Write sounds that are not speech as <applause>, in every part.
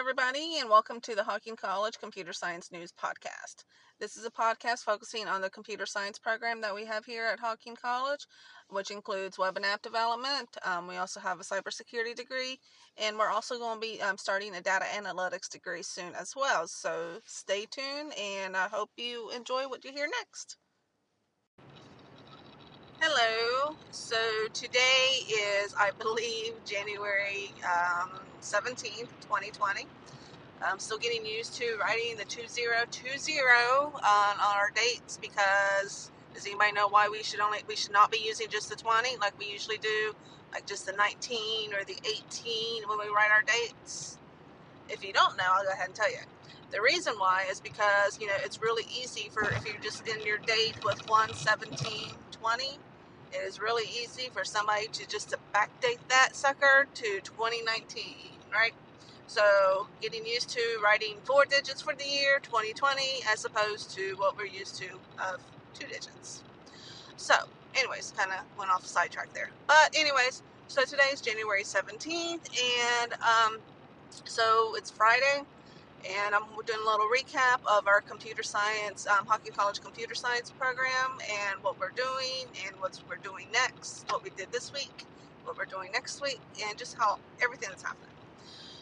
everybody, and welcome to the Hocking College Computer Science News Podcast. This is a podcast focusing on the computer science program that we have here at Hocking College, which includes web and app development. Um, we also have a cybersecurity degree, and we're also going to be um, starting a data analytics degree soon as well. So stay tuned, and I hope you enjoy what you hear next. Hello. So today is, I believe, January um, 17th, 2020. I'm still getting used to writing the 2020 on, on our dates because does anybody know why we should only we should not be using just the 20 like we usually do, like just the 19 or the 18 when we write our dates? If you don't know, I'll go ahead and tell you. The reason why is because you know it's really easy for if you're just in your date with 117 20 it is really easy for somebody to just to backdate that sucker to 2019, right? So getting used to writing four digits for the year 2020 as opposed to what we're used to of two digits. So, anyways, kind of went off sidetrack there. But anyways, so today is January 17th, and um, so it's Friday and I'm doing a little recap of our computer science, um, Hocking College computer science program, and what we're doing, and what we're doing next, what we did this week, what we're doing next week, and just how everything that's happening.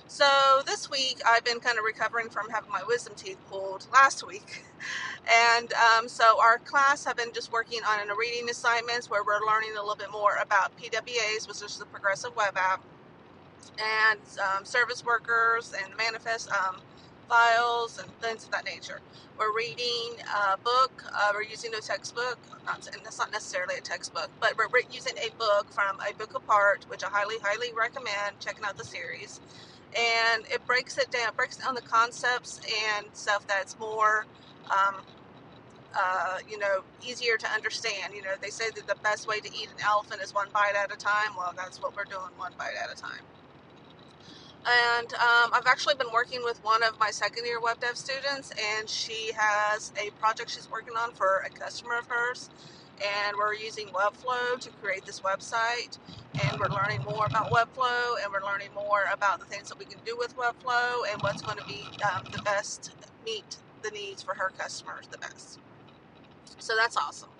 So this week I've been kind of recovering from having my wisdom teeth pulled last week, <laughs> and um, so our class have been just working on a reading assignments where we're learning a little bit more about PWAs, which is the Progressive Web App, and um, service workers and the manifest. Um, files and things of that nature. We're reading a book. Uh, we're using a textbook. Not, and it's not necessarily a textbook, but we're using a book from A Book Apart, which I highly, highly recommend checking out the series. And it breaks it down, breaks down the concepts and stuff that's more, um, uh, you know, easier to understand. You know, they say that the best way to eat an elephant is one bite at a time. Well, that's what we're doing, one bite at a time. And um, I've actually been working with one of my second year web dev students, and she has a project she's working on for a customer of hers. And we're using Webflow to create this website. And we're learning more about Webflow, and we're learning more about the things that we can do with Webflow and what's going to be um, the best meet the needs for her customers the best. So that's awesome.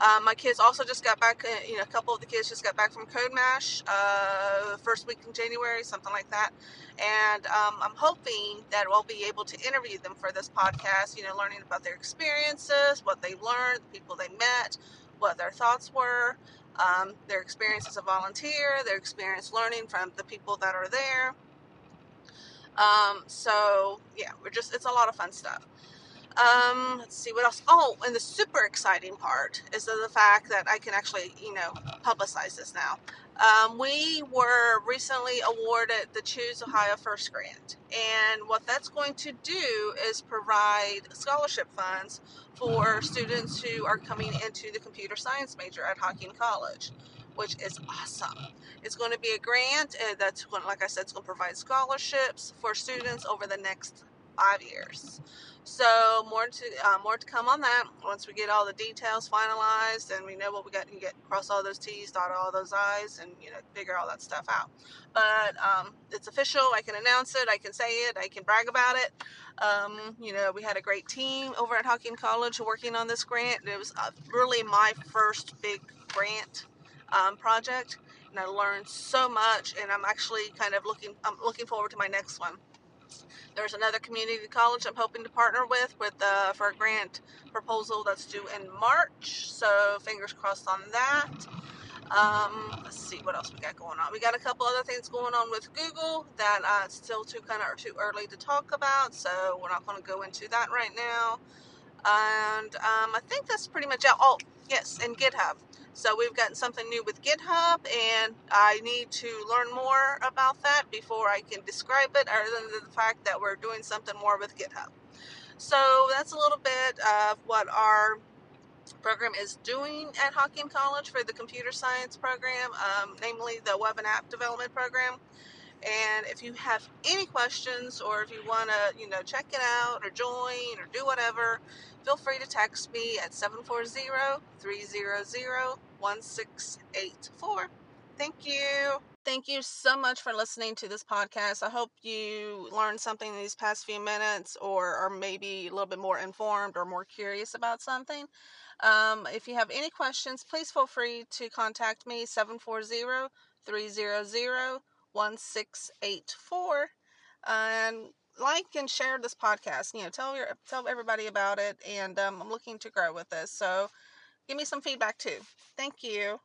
Um, my kids also just got back, uh, you know, a couple of the kids just got back from CodeMash, uh, first week in January, something like that. And um, I'm hoping that we'll be able to interview them for this podcast, you know, learning about their experiences, what they learned, the people they met, what their thoughts were, um, their experience as a volunteer, their experience learning from the people that are there. Um, so, yeah, we're just, it's a lot of fun stuff. Um, let's see what else. Oh, and the super exciting part is the fact that I can actually, you know, publicize this now. Um, we were recently awarded the Choose Ohio First Grant, and what that's going to do is provide scholarship funds for students who are coming into the computer science major at Hocking College, which is awesome. It's going to be a grant that's going, like I said, it's going to provide scholarships for students over the next five years. So more to uh, more to come on that once we get all the details finalized and we know what we got to get cross all those T's, dot all those I's, and you know figure all that stuff out. But um, it's official. I can announce it. I can say it. I can brag about it. Um, you know, we had a great team over at Hocking College working on this grant. It was uh, really my first big grant um, project, and I learned so much. And I'm actually kind of looking. I'm looking forward to my next one. There's another community college I'm hoping to partner with with uh, for a grant proposal that's due in March. So fingers crossed on that. Um, let's see what else we got going on. We got a couple other things going on with Google that uh, it's still too kind of too early to talk about, so we're not going to go into that right now. And um, I think that's pretty much it. Oh, yes, and GitHub. So we've gotten something new with GitHub, and I need to learn more about that before I can describe it, other than the fact that we're doing something more with GitHub. So that's a little bit of what our program is doing at Hocking College for the computer science program, um, namely the web and app development program. And if you have any questions or if you want to, you know, check it out or join or do whatever, feel free to text me at 740-300-1684. Thank you. Thank you so much for listening to this podcast. I hope you learned something in these past few minutes or are maybe a little bit more informed or more curious about something. Um, if you have any questions, please feel free to contact me 740 300 1684 and like and share this podcast. You know, tell your tell everybody about it. And um, I'm looking to grow with this, so give me some feedback too. Thank you.